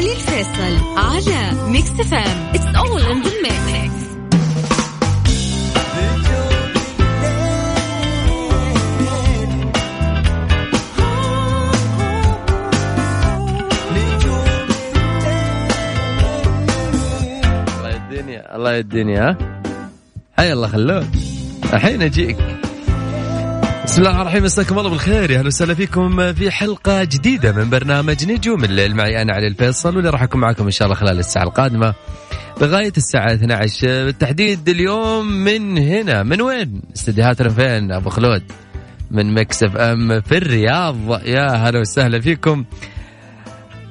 علي الفيصل على ميكس FM it's all in الله يديني الله يديني ها؟ حي الله خلود الحين أجيك. بسم الله الرحمن الرحيم مساكم الله بالخير. أهلا وسهلا فيكم في حلقة جديدة من برنامج نجوم الليل. معي أنا علي الفيصل واللي راح أكون معكم إن شاء الله خلال الساعة القادمة لغايه الساعة 12 بالتحديد اليوم من هنا من وين؟ استديوهاتنا فين أبو خلود؟ من ميكس FM في الرياض. يا هلا وسهلا فيكم.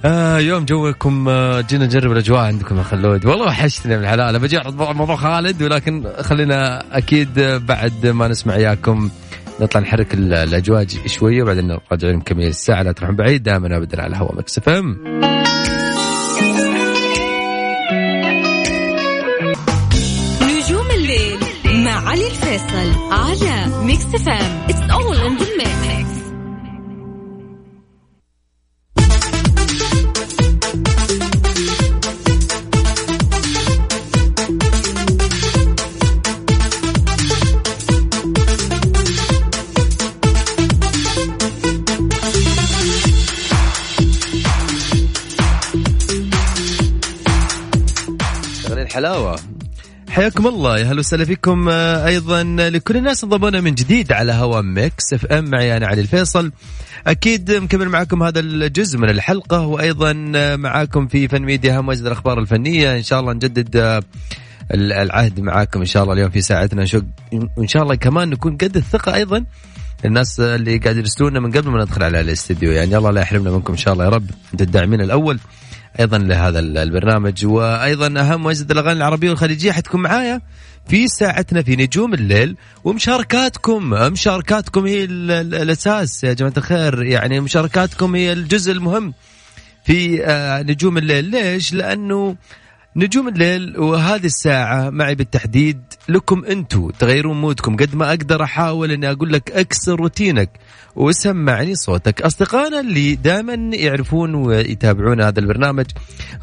آه يوم جوكم آه جينا نجرب الأجواء عندكم يا خلود. والله وحشتني من الحلال. بجي أعرض موضوع خالد ولكن خلينا أكيد بعد ما نسمع إياكم نطلع نحرك ال- الاجواء ج- شوية وبعدين راجعين مكملين الساعة لا تروحون بعيد دائما ابدا على هوا ميكس نجوم الليل مع علي الفيصل على ميكس فام حياكم الله. يا هلا وسهلا فيكم آه، أيضا لكل الناس انضمونا من جديد على هوا ميكس FM. معي أنا علي الفيصل. أكيد مكمل معكم هذا الجزء من الحلقة وأيضا آه، معاكم في فن ميديا واجد الأخبار الفنية. إن شاء الله نجدد آه، ال- العهد معاكم إن شاء الله اليوم في ساعتنا. نشوف وان شاء الله كمان نكون قد الثقة أيضا. الناس اللي قاعد يرسلونا من قبل ما ندخل على الاستديو. يعني الله لا يحرمنا منكم إن شاء الله يا رب. أنتم الداعمين الأول. أيضا لهذا ال- البرنامج. وأيضا أهم واجد الأغاني العربية والخليجيه حتكون معايا في ساعتنا في نجوم الليل ومشاركاتكم مشاركاتكم هي ال- ال- الأساس. يا جماعة الخير يعني مشاركاتكم هي الجزء المهم في آه، نجوم الليل. ليش؟ لأنه نجوم الليل وهذه الساعة معي بالتحديد لكم أنتم تغيرون مودكم. قد ما أقدر أحاول أني أقول لك أكسر روتينك. وسمعني صوتك. أصدقائنا اللي دائما يعرفون ويتابعون هذا البرنامج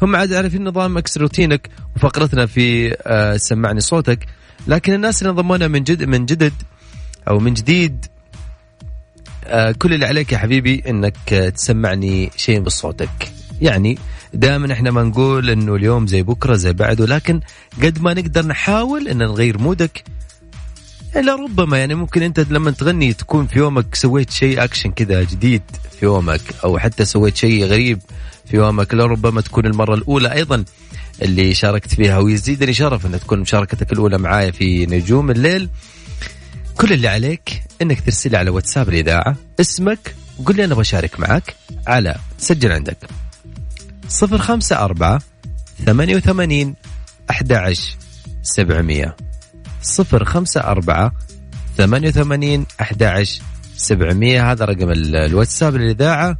هم عاد عارفين نظام اكسر روتينك وفقرتنا في آه، سمعني صوتك. لكن الناس اللي انضمونا من جد من جدد أو من جديد آه، كل اللي عليك يا حبيبي إنك آه، تسمعني شيء بصوتك. يعني دائما إحنا ما نقول إنه اليوم زي بكرة زي بعده لكن قد ما نقدر نحاول إن نغير مودك إلا ربما يعني ممكن أنت لما تغني تكون في يومك سويت شيء اكشن كذا جديد في يومك أو حتى سويت شيء غريب في يومك لربما تكون المرة الأولى أيضا اللي شاركت فيها ويزيدني شرف إن تكون مشاركتك الأولى معايا في نجوم الليل. كل اللي عليك إنك ترسل على واتساب الإذاعة اسمك وقول لي أنا بشارك معك على سجل عندك. صفر خمسة أربعة ثمانية وثمانين أحد عشر سبعمية صفر خمسة أربعة ثمانية وثمانين أحد عشر سبعمية. هذا رقم ال- الواتساب للإذاعة.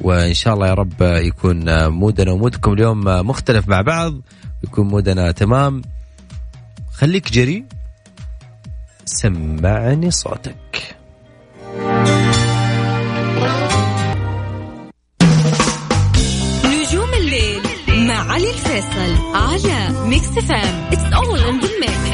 وإن شاء الله يا رب يكون مودنا ومودكم اليوم مختلف مع بعض يكون مودنا تمام. خليك جري. سمعني صوتك. نجوم الليل مع علي الفيصل على ميكس FM it's all in the mix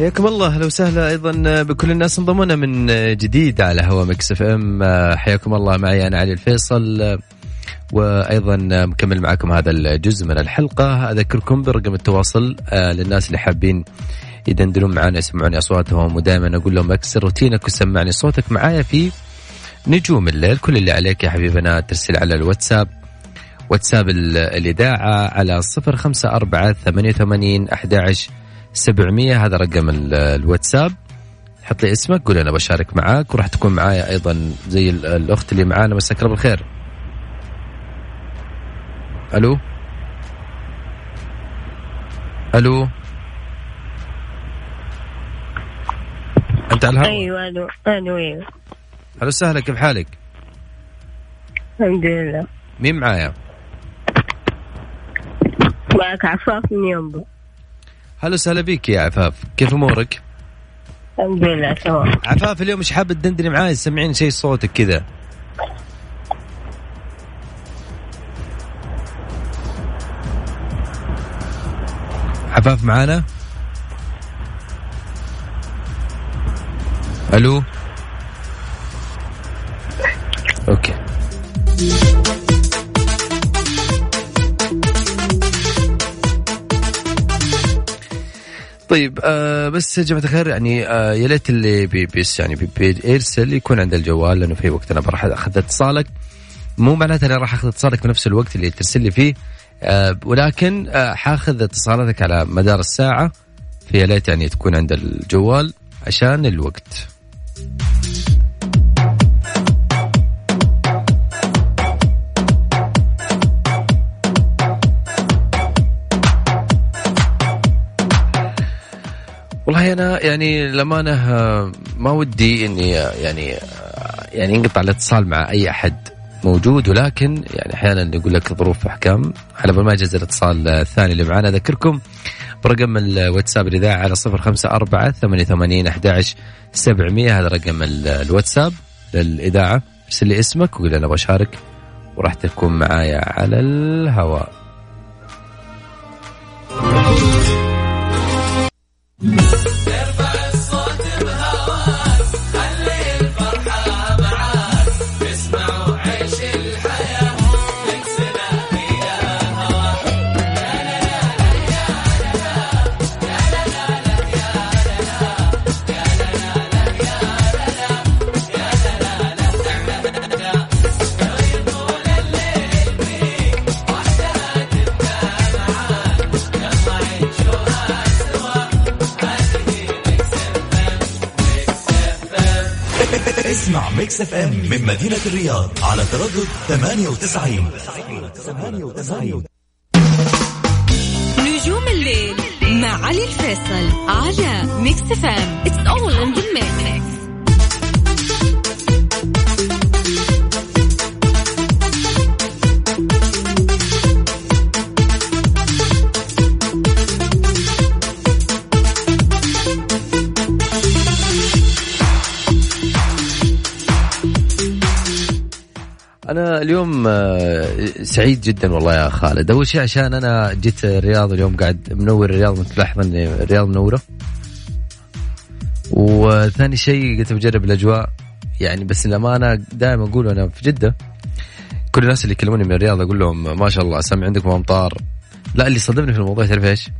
حياكم الله. أهلا وسهلا أيضا بكل الناس انضمونا من جديد على هوا ميكس FM. حياكم الله. معي أنا علي الفيصل وأيضا مكمل معكم هذا الجزء من الحلقة. أذكركم برقم التواصل آه، للناس اللي حابين يدندنون معنا يسمعون أصواتهم ودائما أقول لهم أكسر روتينك وسمعني صوتك معايا في نجوم الليل. كل اللي عليك يا حبيبنا ترسل على الواتساب. واتساب ال- الإذاعة على صفر خمسة أربعة ثمانية وثمانين أحد سبعمية هذا رقم ال- الواتساب. حط لي اسمك قول أنا بشارك معاك وراح تكون معايا أيضا زي ال- الأخت اللي معانا. مساك الله بالخير. ألو؟ ألو؟ أنت على الهواء؟ أيوه ألو ألو أيوه. هلا وسهلا كيف حالك؟ الحمد لله. مين معايا؟ معك عفاف من ينبع هلا وسهلا بك يا عفاف. كيف أمورك؟ الحمد لله تمام. عفاف اليوم مش حابة تدندني معاي؟ سمعيني شيء صوتك كذا. عفاف معانا؟ ألو؟ أوكي. طيب آه بس يا جماعة الخير يعني آه يا ليت اللي بي بيس يعني بي بيرسل يكون عند الجوال لأنه في وقت أنا بروح أخذ اتصالك. مو معناته أنا راح أخذ اتصالك بنفس الوقت اللي ترسل لي فيه آه ولكن آه حاخذ اتصالاتك على مدار الساعة فيا ليت يعني تكون عند الجوال عشان الوقت. والله أنا يعني للأمانة آه، ما ودي إني آه، يعني آه، يعني ينقطع الاتصال مع أي أحد موجود ولكن يعني أحيانا يقول لك ظروف أحكام. على بال ما يجهز الاتصال الثاني اللي معنا أذكركم برقم الواتساب الاذاعه على صفر خمسة أربعة ثمانية ثمانين أحداش سبعمية. هذا رقم ال- الواتساب للإذاعة. ارسل لي اسمك وقول أنا بشارك وراح تكون معايا على الهواء. اسمع ميكس FM من مدينة الرياض على تردد 98 98 نجوم الليل مع علي الفيصل على ميكس FM it's all in the mix اليوم آه، سعيد جدا والله يا خالد. أول شيء عشان أنا جيت الرياض اليوم قاعد منور الرياض تلاحظ ان الرياض منورة. وثاني شيء قلت بجرب الأجواء. يعني بس الأمانة دائما أقول أنا في جدة كل الناس اللي يكلموني من الرياض أقول لهم ما شاء الله سامع عندكم امطار لا اللي صدمني في الموضوع تعرف إيش؟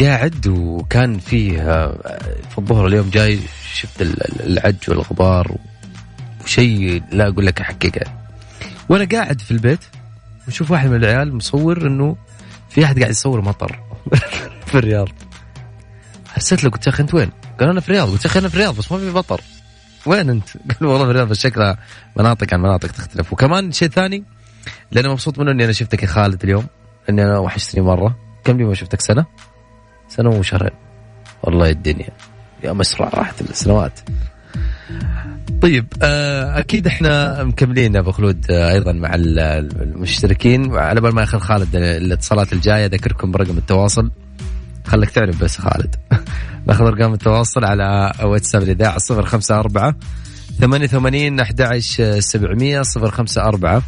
قاعد وكان فيه آه، في الظهر اليوم جاي شفت ال- ال- العج والغبار وشيء لا أقول لك حقيقه وأنا قاعد في البيت وشوف واحد من العيال مصور انه في احد قاعد يصور مطر في الرياض. حسيت له قلت يا أخي أنت وين؟ قال أنا في الرياض. قلت يا أخي أنا في الرياض بس ما في مطر. وين أنت؟ قال والله في الرياض بس شكلها مناطق عن مناطق تختلف. وكمان شيء ثاني أنا مبسوط منه إني أنا شفتك يا خالد اليوم إني أنا وحشتني مرة. كم لي ما شفتك؟ سنة؟ سنة وشهرين. والله الدنيا. يا مسرع راحت السنوات. طيب آه، أكيد إحنا مكملين أبو خلود آه، أيضا مع ال- المشتركين. على بال ما ياخذ خالد الاتصالات الجاية أذكركم برقم التواصل. خليك تعرف بس خالد. ناخذ أرقام التواصل على واتساب الإذاعة 054 88 11 700 054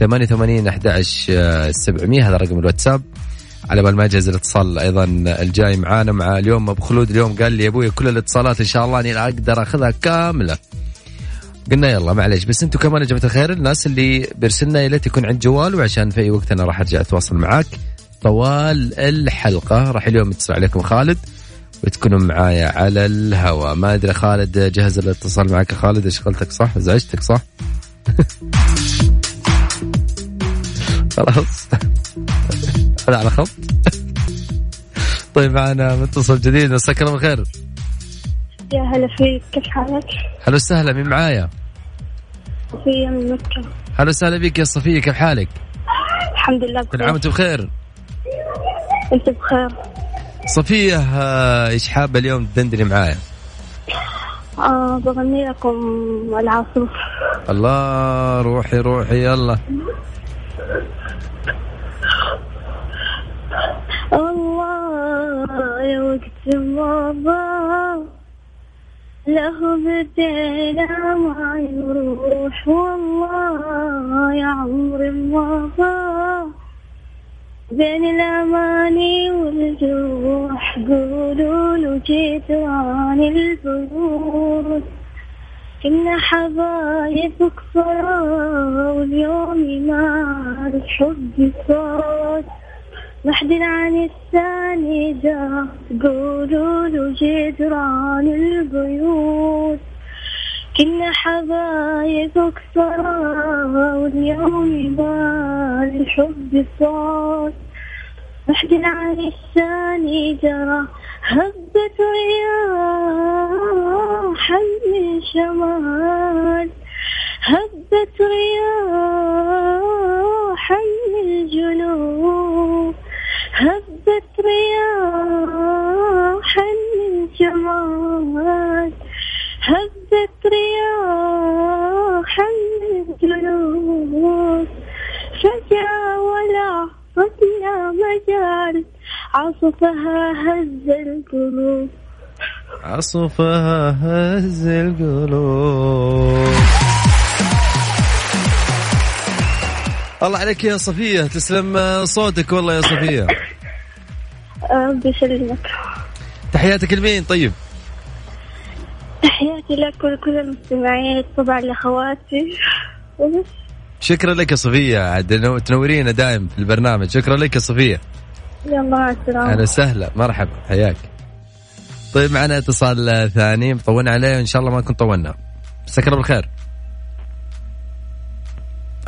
88 11 700 هذا رقم الواتساب. على بال ما يجهز الاتصال أيضا الجاي معانا مع اليوم أبو خلود. اليوم قال لي أبوي كل الاتصالات إن شاء الله أني أقدر أخذها كاملة. قلنا يلا معليش بس أنتم كمان يا جماعة الخير الناس اللي بيرسلنا يا ليت يكون عند جوال وعشان في أي وقت أنا راح أرجع أتواصل معاك. طوال الحلقة راح اليوم يتصل عليكم خالد وتكونوا معايا على الهواء ما أدري خالد جهز الاتصال معك خالد؟ اشغلتك صح؟ ازعجتك صح؟ خلاص. على خط. طيب معنا متصل جديد. مساك الله بالخير. يا هلا فيك. كيف حالك؟ هلا وسهلا. مين معايا؟ صفية من مكة. هلا وسهلا بك يا صفية. كيف حالك؟ الحمد لله كل عام بخير وانت بخير؟ أنت بخير. صفية آه، إيش حابه اليوم تدندني معايا؟ آه بغني لكم العاصفة الله روحي روحي يلا الله يا وقت مضى له بدينا ما يروح والله يا عمري مضى بين الأماني والجروح قولوا له جدران البيوت كنا حبايب كفرة واليوم ما الحب صوت محد عن الثاني جا. قولوا له جدران البيوت. كنا حبايب كثرة واليوم ما الحب صوت محد عن الثاني جرى هبت رياح من شمال هبت رياح من الجنوب هبت رياح من شمال هبت رياح الجنوب فجأة ولا صدنا مجال عصفها هز القلوب. عصفها هز القلوب. الله عليك يا صفية تسلم صوتك والله يا صفية. ربي يسلمك. تحياتك لمين طيب؟ تحياتي لك ولكل المستمعين طبعا لأخواتي. وبس شكرا لك يا صفية. عاد نو- تنورينا دائم في البرنامج. شكرا لك يا صفية. يلا مع السلامة. أهلا وسهلا. مرحبا. حياك. طيب معنا اتصال ثاني. طولنا عليه. وإن شاء الله ما نكون طولنا. مساك بالخير.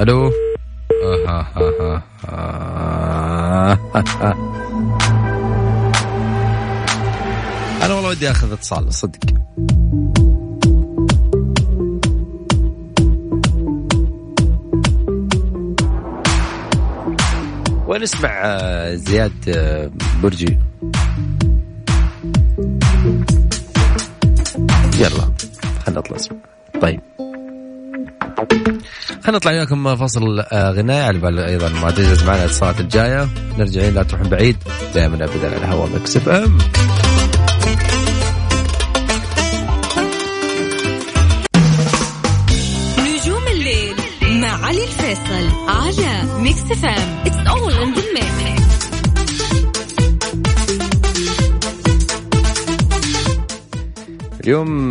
ألو؟ آه آه آه آه. ودي أخذ اتصال صدق. ونسمع آه، زياد آه، برجي؟ يلا خلينا نطلع طيب. خلينا نطلع وياكم فصل آه، غناء على بال أيضا ما تجهز معنا الاتصالات الجاية. نرجعين لا تروحون بعيد دائما ابدا على هوا ميكس FM.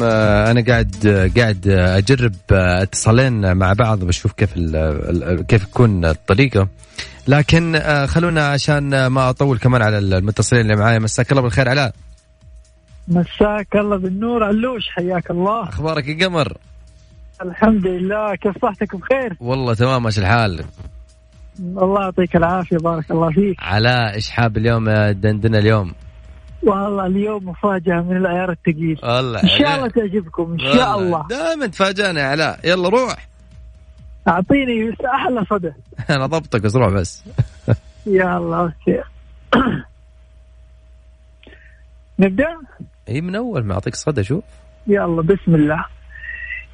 اليوم آه، أنا قاعد قاعد أجرب آه، اتصالين مع بعض بشوف كيف كيف تكون الطريقة. لكن آه، خلونا عشان ما أطول كمان على المتصلين اللي معايا. مساك الله بالخير علاء. مساك الله بالنور. علوش حياك الله. أخبارك يا قمر؟ الحمد لله. كيف صحتك؟ بخير؟ والله تمام ماشي الحال. الله يعطيك العافية بارك الله فيك. علاء إيش حاب اليوم؟ دندنه اليوم. والله اليوم مفاجأة من العيار الثقيل الله إن شاء الله تعجبكم إن شاء الله. دائما تفاجئنا يا علاء. يلا روح. أعطيني أحلى صدى. أنا ضبطك بس روح بس. يا الله أوكي. نبدأ؟ اي من أول ما أعطيك صدى شوف. يلا بسم الله.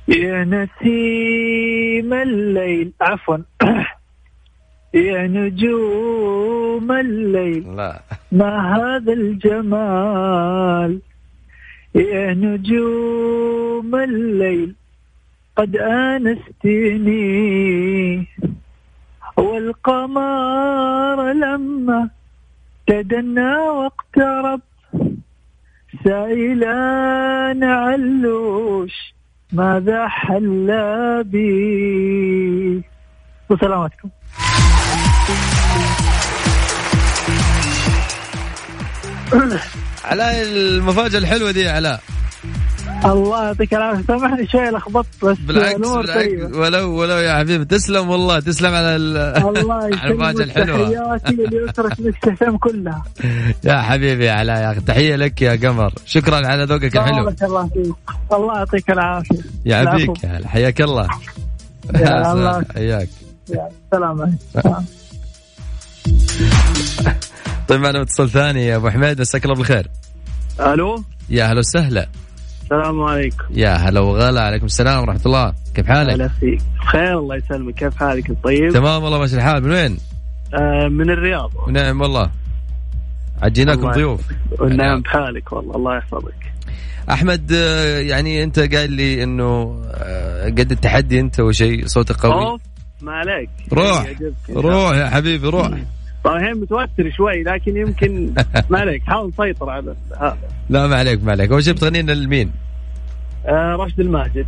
يا نسيم الليل. عفوا. يا نجوم الليل. لا ما هذا الجمال؟ يا نجوم الليل قد آنستني والقمر لما تدنى واقترب سائلان علوش ماذا حل بي. وسلامتكم علاء المفاجأة الحلوة دي يا علاء. الله يعطيك العافية. سامحني شوي لخبطت بس بالعكس بالعكس. طيبة. ولو ولو يا حبيبي. تسلم والله تسلم على المفاجأة الحلوة. تحياتي مكس ام كلها. يا حبيبي يا علاء يا أخي تحية لك يا قمر. شكرا على ذوقك الحلو. الله فيك. الله يعطيك العافية. يا يا حياك الله. يا الله. حياك. يا سلام. طيب معنا اتصال ثاني يا أبو حميد مساك الله بالخير. ألو؟ يا أهلا وسهلا. السلام عليكم. يا هلا وغلا عليكم السلام ورحمة الله. كيف حالك؟ هلا فيك. بخير الله يسلمك. كيف حالك طيب؟ تمام والله ماشي الحال. من وين؟ آه من الرياض. نعم والله. عجيناكم ضيوف. ونعم بحالك والله الله يحفظك. أحمد آه، يعني أنت قايل لي إنه آه، قد التحدي أنت وشيء صوتك قوي. أوف ما عليك. روح عجبتني. روح يا حبيبي روح. صحيح متوتر شوي لكن يمكن ما عليك. حاول تسيطر على هذا. لا ما عليك ما عليك. أول شيء بتغني لنا لمين؟ آه راشد الماجد.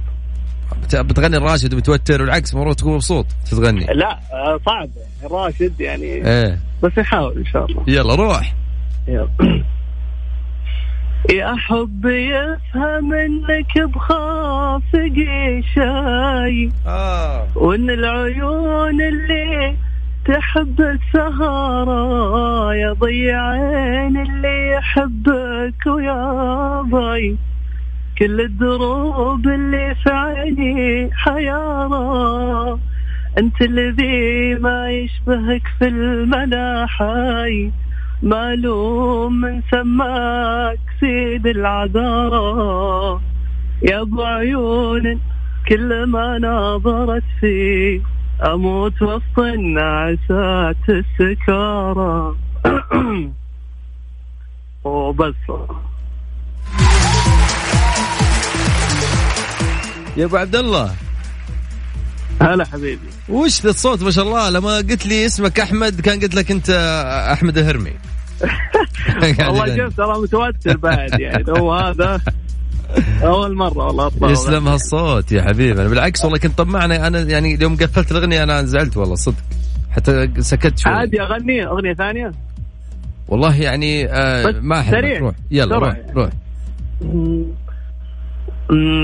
بت- بتغني الراشد ومتوتر والعكس المفروض تكون مبسوط تغني لا آه صعب. يعني راشد يعني إيه. بس نحاول إن شاء الله. يلا روح. يلا. يا حبي افهم إنك بخافق شاي. آه. وإن العيون اللي تحب السهرة يا ضيعين اللي يحبك ويا ضي كل الدروب اللي في عيني حيارى أنت الذي ما يشبهك في المناحي. معلوم من سماك سيد العذارى يا أبو عيون كل ما ناظرت فيه أموت وسط النعسات السكارى. وبس يا أبو عبد الله. هلا حبيبي. وش ذا الصوت؟ ما شاء الله لما قلت لي اسمك أحمد كان قلت لك أنت أحمد الهرمي والله شفت ترى متوتر بعد يعني هو هذا. أول مرة والله يسلم هالصوت يا حبيبي. أنا بالعكس والله كنت طمعني. أنا يعني يوم قفلت الأغنية أنا زعلت والله صدق. حتى سكت شوي. عادي أغني أغنية ثانية؟ والله يعني آه ما أحب. روح يلا روح يعني. روح.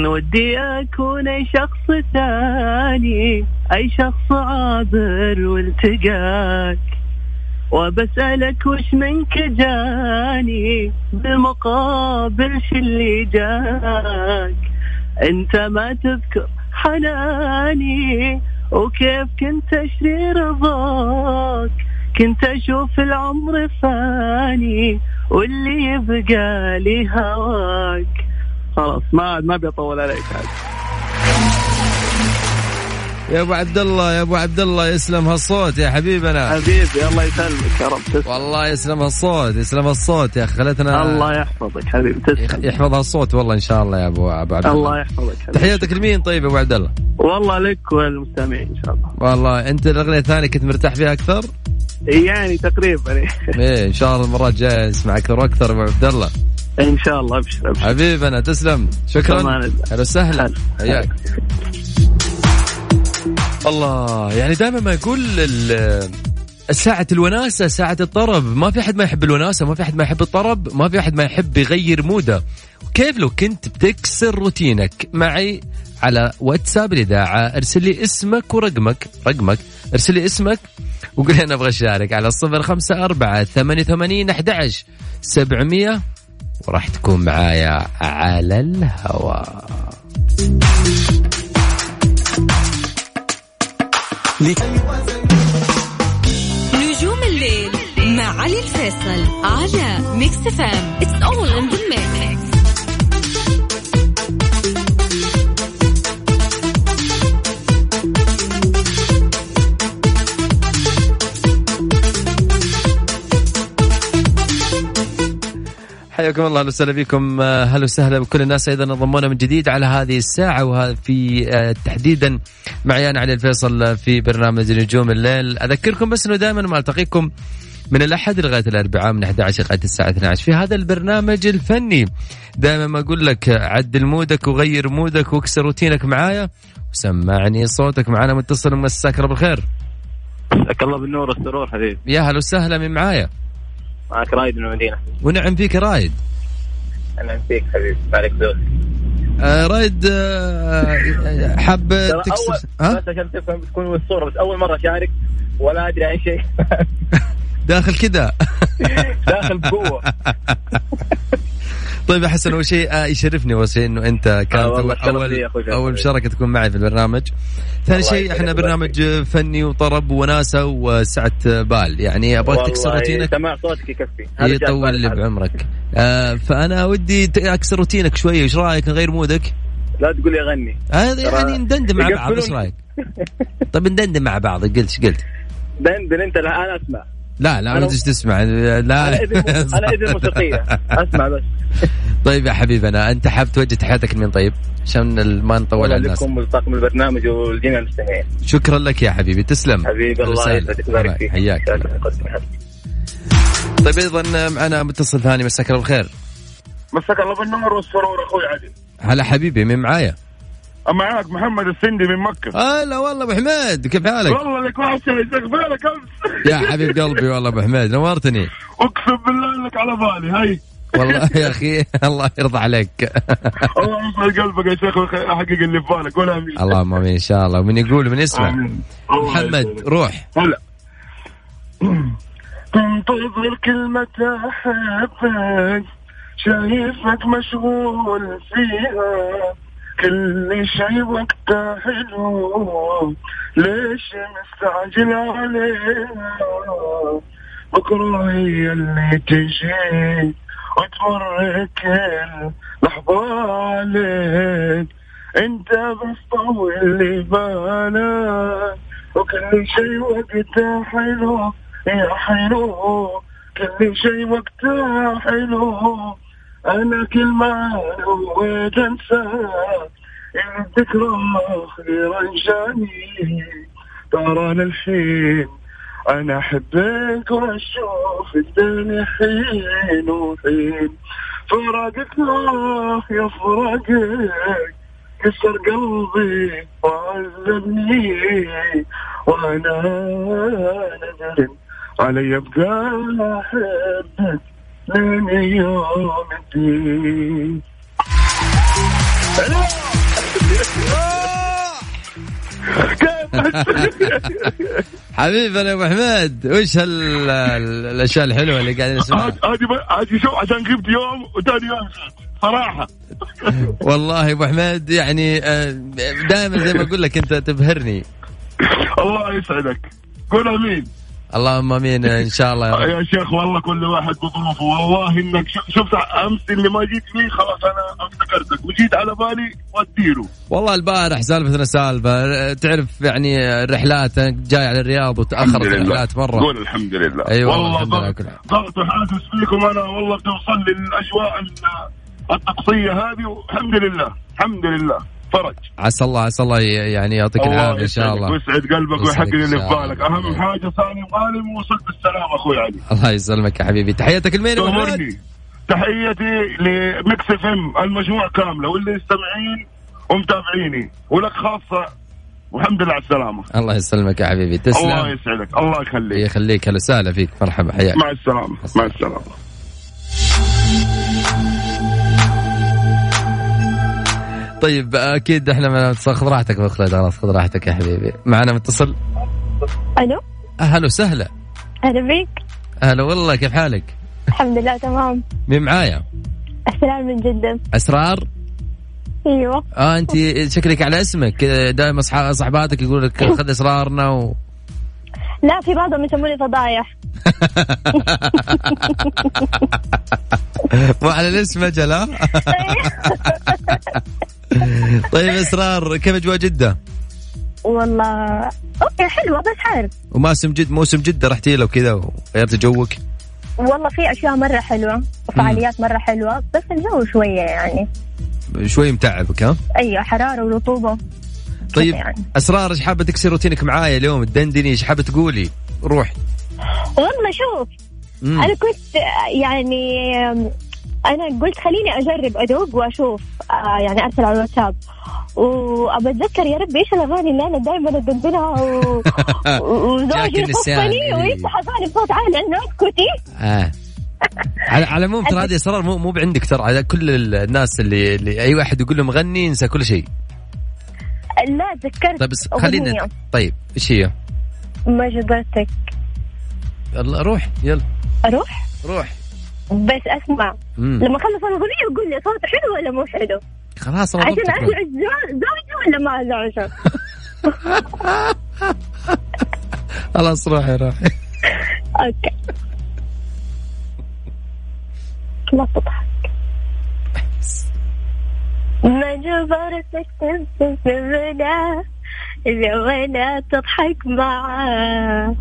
ودي أكون أي شخص ثاني أي شخص عابر والتقاك. وبسألك وش منك جاني بالمقابل شو اللي جاك؟ أنت ما تذكر حناني وكيف كنت أشري رضاك؟ كنت أشوف العمر فاني واللي يبقى لي هواك. خلاص ما ما بيطول عليك عاد. يا أبو عبد الله يا أبو عبد الله يسلم هالصوت يا حبيبنا. حبيبي الله يسلمك يا رب تسلم. والله يسلم هالصوت يسلم هالصوت يا أخي خلتنا الله يحفظك حبيبي تسلم. يحفظ هالصوت والله إن شاء الله يا ابو أبو عبد الله. الله يحفظك حبيبي. تحياتك لمين طيب يا أبو عبد الله؟ والله لك والمستمعين إن شاء الله. والله أنت الأغنية الثانية كنت مرتاح فيها أكثر؟ يعني تقريبا. إيه إن شاء الله المرة الجاية نسمع أكثر وأكثر أبو عبد الله. إن شاء الله أبشر أبشر. حبيبنا تسلم. شكرا. أهلا وسهلا. هلا. حياك. الله. يعني دائما ما يقول ساعة الوناسة ساعة الطرب. ما في أحد ما يحب الوناسة ما في أحد ما يحب الطرب ما في أحد ما يحب يغير موده. كيف لو كنت بتكسر روتينك؟ معي على واتساب الإذاعة ارسل لي اسمك ورقمك رقمك ارسل لي اسمك وقول أنا أبغى أشارك على الصفر خمسة أربعة ثمانية وثمانين أحد سبعمية. وراح تكون معايا على الهواء نجوم الليل مع علي الفيصل على ميكس FM it's all in the حياكم الله أهلا وسهلا بكم آه، هلا وسهلا. بكل الناس أيضا انضمونا من جديد على هذه الساعة وفي آه، تحديدا معي أنا علي الفيصل في برنامج نجوم الليل. أذكركم بس إنه دائما ما ألتقيكم من الأحد لغاية الأربعاء من 11 لغاية الساعة 12 في هذا البرنامج الفني دائما ما أقول لك عدل مودك وغير مودك واكسر روتينك معايا وسمعني صوتك معنا متصل مساك الله بالخير مساك الله بالنور والسرور حبيبي. يا هلا وسهلا من معايا. معك رايد من المدينة. ونعم فيك رايد. أهلا فيك حبيبي عليك ذوق آه رايد آه حاب ها؟ بس عشان تفهم تكون الصورة بس أول مرة أشارك ولا أدري عن شيء. داخل كذا. داخل بقوة. طيب يا حسن أول شيء آه يشرفني أول شيء إنه أنت كانت آه والله أول أول, أول. مشاركة تكون معي في البرنامج. ثاني شيء إحنا برنامج فني وطرب وناسة وسعة بال. يعني أبغاك تكسر روتينك؟ سماع صوتك يكفي. يطول لي. بعمرك. آه فأنا ودي أكسر روتينك شوية إيش رأيك؟ نغير مودك؟ لا تقول لي أغني. هذا يعني ندندن مع بعض إيش. رأيك؟ طيب ندندن مع بعض قلت إيش قلت؟ دندن أنت لا أنا أسمع. لا لا أنا- ما تجي تسمع. لا. أنا اذن موسيقيه أسمع بس. طيب يا حبيبنا أنت حاب توجه تحياتك لمين طيب؟ عشان ما نطول على الناس. لكم ولطاقم البرنامج والجميع المستمعين. شكرا لك يا حبيبي. تسلم. حبيبي الله. يسعدك. ويبارك فيك. حياك. طيب أيضا معنا متصل ثاني. مساك الله بالخير. مساك الله بالنور والسرور أخوي عادل. هلا حبيبي مين معايا؟ معاك محمد السندي من مكة. هلا والله أبو حميد كيف حالك؟ والله لك واحد شيء بالك أمس. يا حبيب قلبي والله أبو حميد نورتني. أقسم بالله انك على بالي هاي. والله يا أخي الله يرضى عليك. الله يسعد قلبك يا شيخ ويحقق اللي في بالك ولا أمين. اللهم أمين إن شاء الله. ومن يقول من يسمع. محمد. روح. هلا. تنتظر كلمة أحبك شايفك مشغول فيها. كل شي وقتها حلو ليش مستعجل عليها بكرة هي اللي تجي وتمر كل لحظة عليك. انت بس طول لي بالك وكل شي وقتها حلو يا حلو. كل شي وقتها حلو. أنا كل ما نويت انساك الذكرى أخيرا جاني ترى للحين أنا أحبك وأشوف الدنيا حين وحين. فراقك آه يا فراقك كسر قلبي وعذبني. وأنا ندم علي أبقى أحبك. لين يوم الدين. حبيبنا يا أبو حميد وش الأشياء الحلوة اللي قاعدين نسمعها؟ هذه هذه شوف عشان غبت يوم وثاني يوم. صراحة. والله يا أبو حميد يعني دائما زي ما أقول لك أنت تبهرني. الله يسعدك. قول آمين. اللهم آمين إن شاء الله يا رب. يا شيخ والله كل واحد بظروفه. والله إنك شف- شفت أمس اللي ما جيت فيه خلاص أنا افتكرتك. وجيت على بالي واديله والله البارح سالفتنا سالفة تعرف يعني الرحلات أنا جاي على الرياض وتأخرت الرحلات مرة. قول الحمد لله. أيوة والله ضغط. ضغط حاسس فيكم أنا والله توصل لي الاجواء ال- الطقسية هذه والحمد لله الحمد لله. فرج عسى الله عسى الله يعني يعطيك العافية إن شاء الله. ويسعد قلبك ويحقق اللي في الله. بالك أهم حاجة سالم غانم ووصلت بالسلام أخوي علي. الله يسلمك يا حبيبي. تحياتك لمين يا تحيتي لمكس إف إم المجموعة كاملة. واللي يستمعين ومتابعيني. ولك خاصة والحمد لله على السلامة. الله يسلمك يا حبيبي. الله تسلم يسعدك. الله يخليك. يخليك. هلا وسهلا فيك. مرحبا. حياك. مع السلامة. مع السلامة. طيب أكيد إحنا خذ راحتك يا خالد خلاص خذ راحتك يا حبيبي. معنا متصل؟ ألو؟ أهلا وسهلا. أهلا بك. أهلا والله كيف حالك؟ الحمد لله تمام. مين معايا؟ السلام من جدة. أسرار؟ أيوه. آه أنت شكلك على اسمك. كذا دائما صحباتك يقول لك خذ أسرارنا و... لا في بعضهم يسموني فضايح. مو على الاسم أجل ها؟ طيب إسرار كيف أجواء جدة؟ والله okay حلوة بس حار وموسم جد موسم جدة رحتي له كذا وغيرت جوك والله في أشياء مرة حلوة وفعاليات مرة حلوة بس الجو شوية يعني شوي متعبك ها؟ أيوه حرارة ورطوبة طيب يعني. إسرار إيش حابة تكسر روتينك معايا اليوم تدندني إيش حابة تقولي؟ روح والله شوف مم. أنا كنت يعني أنا قلت خليني أجرب أدوق وأشوف آه، يعني أرسل على الواتساب وأبى أتذكر يا ربي إيش الأغاني اللي أنا دائما أدندنها و... وزوجي. يخفني إيه. ويفتح أغاني بصوت عالي عنه اسكتي آه. على على العموم ترى هذه اسرار مو مو بعندك ترى على كل الناس اللي, اللي أي واحد يقول لهم غني ينسى كل شيء لا تذكرت طيب بس أغنية خلينا طيب إيش هي؟ ما جبرتك يلا روح يلا أروح روح بس أسمع. مم. لما اخلص الاغنيه يقول لي صوت حلو ولا مو حلو؟ خلاص عشان. ازعج زو- زوجي ولا ما ازعجه خلاص روحي روحي. أوكي. لا تضحك. ما جبرتك تبتسمنا لو أنا تضحك معاه.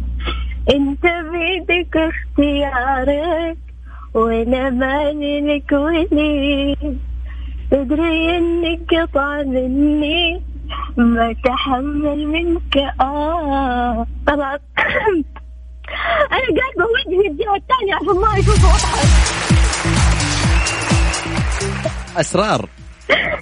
انت بيدك اختيارك. وأنا مالي لك ولي تدري إنك قطع مني ما تحمل منك آه طبعا أنا قاعد بوجه الجهة الثانية عشان ما أشوف اضحك أسرار.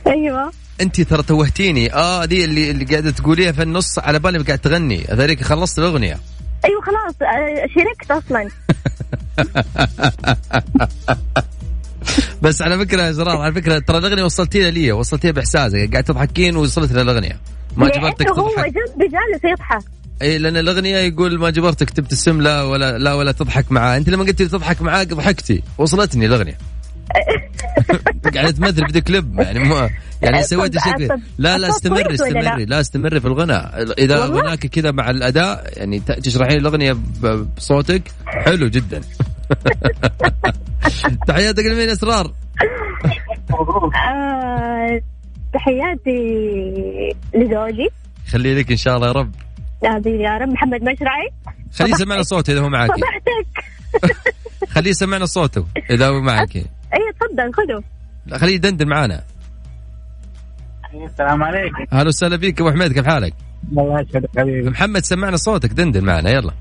أيوه. أنت ترى توهتيني. آه دي اللي اللي قاعدة تقوليها في النص على بالي قاعد تغني. هذيك خلصت الأغنية. أيوه خلاص. آه، شاركت أصلا. بس على فكرة يا إسرار على فكرة ترى الأغنية وصلتيها لي وصلتيها بإحساسك. قاعد تضحكين ووصلت للاغنيه ما جبرتك لأنه هو تضحك. جد جالس يضحك. إي لأن الأغنية يقول ما جبرتك تبتسم لا ولا لا ولا تضحك معاه. أنت لما قلتي تضحك معاه ضحكتي. وصلتني الأغنية. قاعدة تمثل فيديو كليب يعني مو يعني سويتي طب- شيء لا لا استمري؟ استمري لا؟ استمري في الغنى إذا؟ غناك كذا مع الأداء يعني تشرحين الأغنية بصوتك حلو جدا. تحياتك لمين أسرار؟ آه، تحياتي لزوجي. خلي لك إن شاء الله يا رب. آمين يا رب. محمد مشرعي خليه يسمعنا صوته إذا هو معك صبحتك. خليه يسمعنا صوته إذا هو معك. أي تفضل لا خليه يدندن معانا. السلام عليكم. أهلا وسهلا فيك أبو حميد كيف حالك؟ الله يسعدك حبيبي. محمد سمعنا صوتك دندن معنا يلا.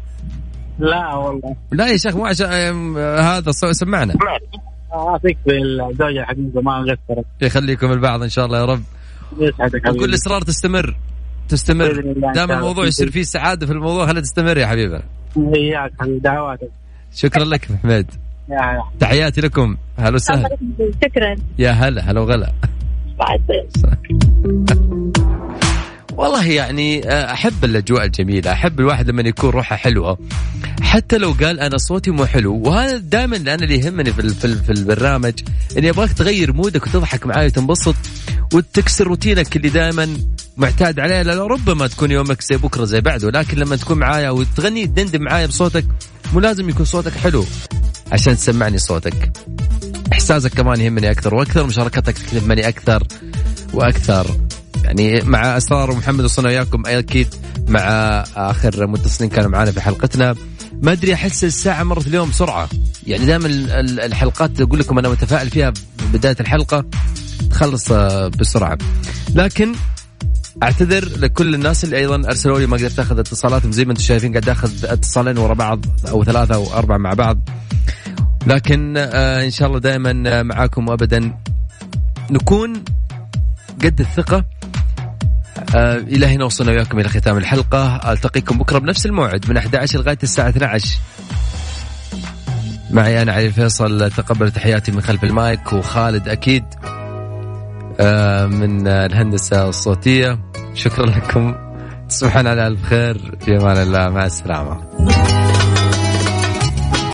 لا والله. لا يا شيخ مو عشان هذا صو- سمعنا. أعطيك بالزوجة حقيقة ما قصرت يخليكم البعض إن شاء الله يا رب. يسعدك حبيبي. وكل اصرار تستمر تستمر. دام. الموضوع يصير فيه سعادة في الموضوع خليها تستمر يا حبيبنا إياك حبيبي دعواتك. شكرا لك يا تحياتي لكم. هلا وسهلا. شكرا. يا هلا هلا وغلا. والله يعني آه، أحب الأجواء الجميلة. أحب الواحد لما يكون روحه حلوة. حتى لو قال أنا صوتي مو حلو وهذا دائما أنا اللي يهمني في في البرنامج اني ابغاك تغير مودك وتضحك معاي وتنبسط وتكسر روتينك اللي دائما معتاد عليه لأنه ربما تكون يومك زي بكرة زي بعده لكن لما تكون معايا وتغني تدندن معايا بصوتك مو لازم يكون صوتك حلو عشان تسمعني صوتك. إحساسك كمان يهمني أكثر وأكثر مشاركتك تهمني أكثر وأكثر. يعني مع أسرار ومحمد وصلنا وياكم أكيد مع آخر متصلين كانوا معنا في حلقتنا ما أدري أحس الساعة مرت اليوم بسرعة. يعني دائما ال- ال- الحلقات أقول لكم أنا متفائل فيها بداية الحلقة تخلص آه، بسرعة. لكن أعتذر لكل الناس اللي أيضا أرسلوا لي ما قدرت أخذ اتصالاتهم زي ما أنتم شايفين قاعد أخذ اتصالين ورا بعض أو ثلاثة أو أربعة مع بعض. لكن آه إن شاء الله دائما آه، معاكم وابدا نكون قد الثقة. آه إلى هنا وصلنا وياكم إلى ختام الحلقة. ألتقيكم بكرة بنفس الموعد من 11 لغاية الساعة 12 معي أنا علي فيصل تقبل تحياتي من خلف المايك وخالد أكيد آه من الهندسة الصوتية. شكرا لكم. تصبحون على الف خير في أمان الله. مع السلامة.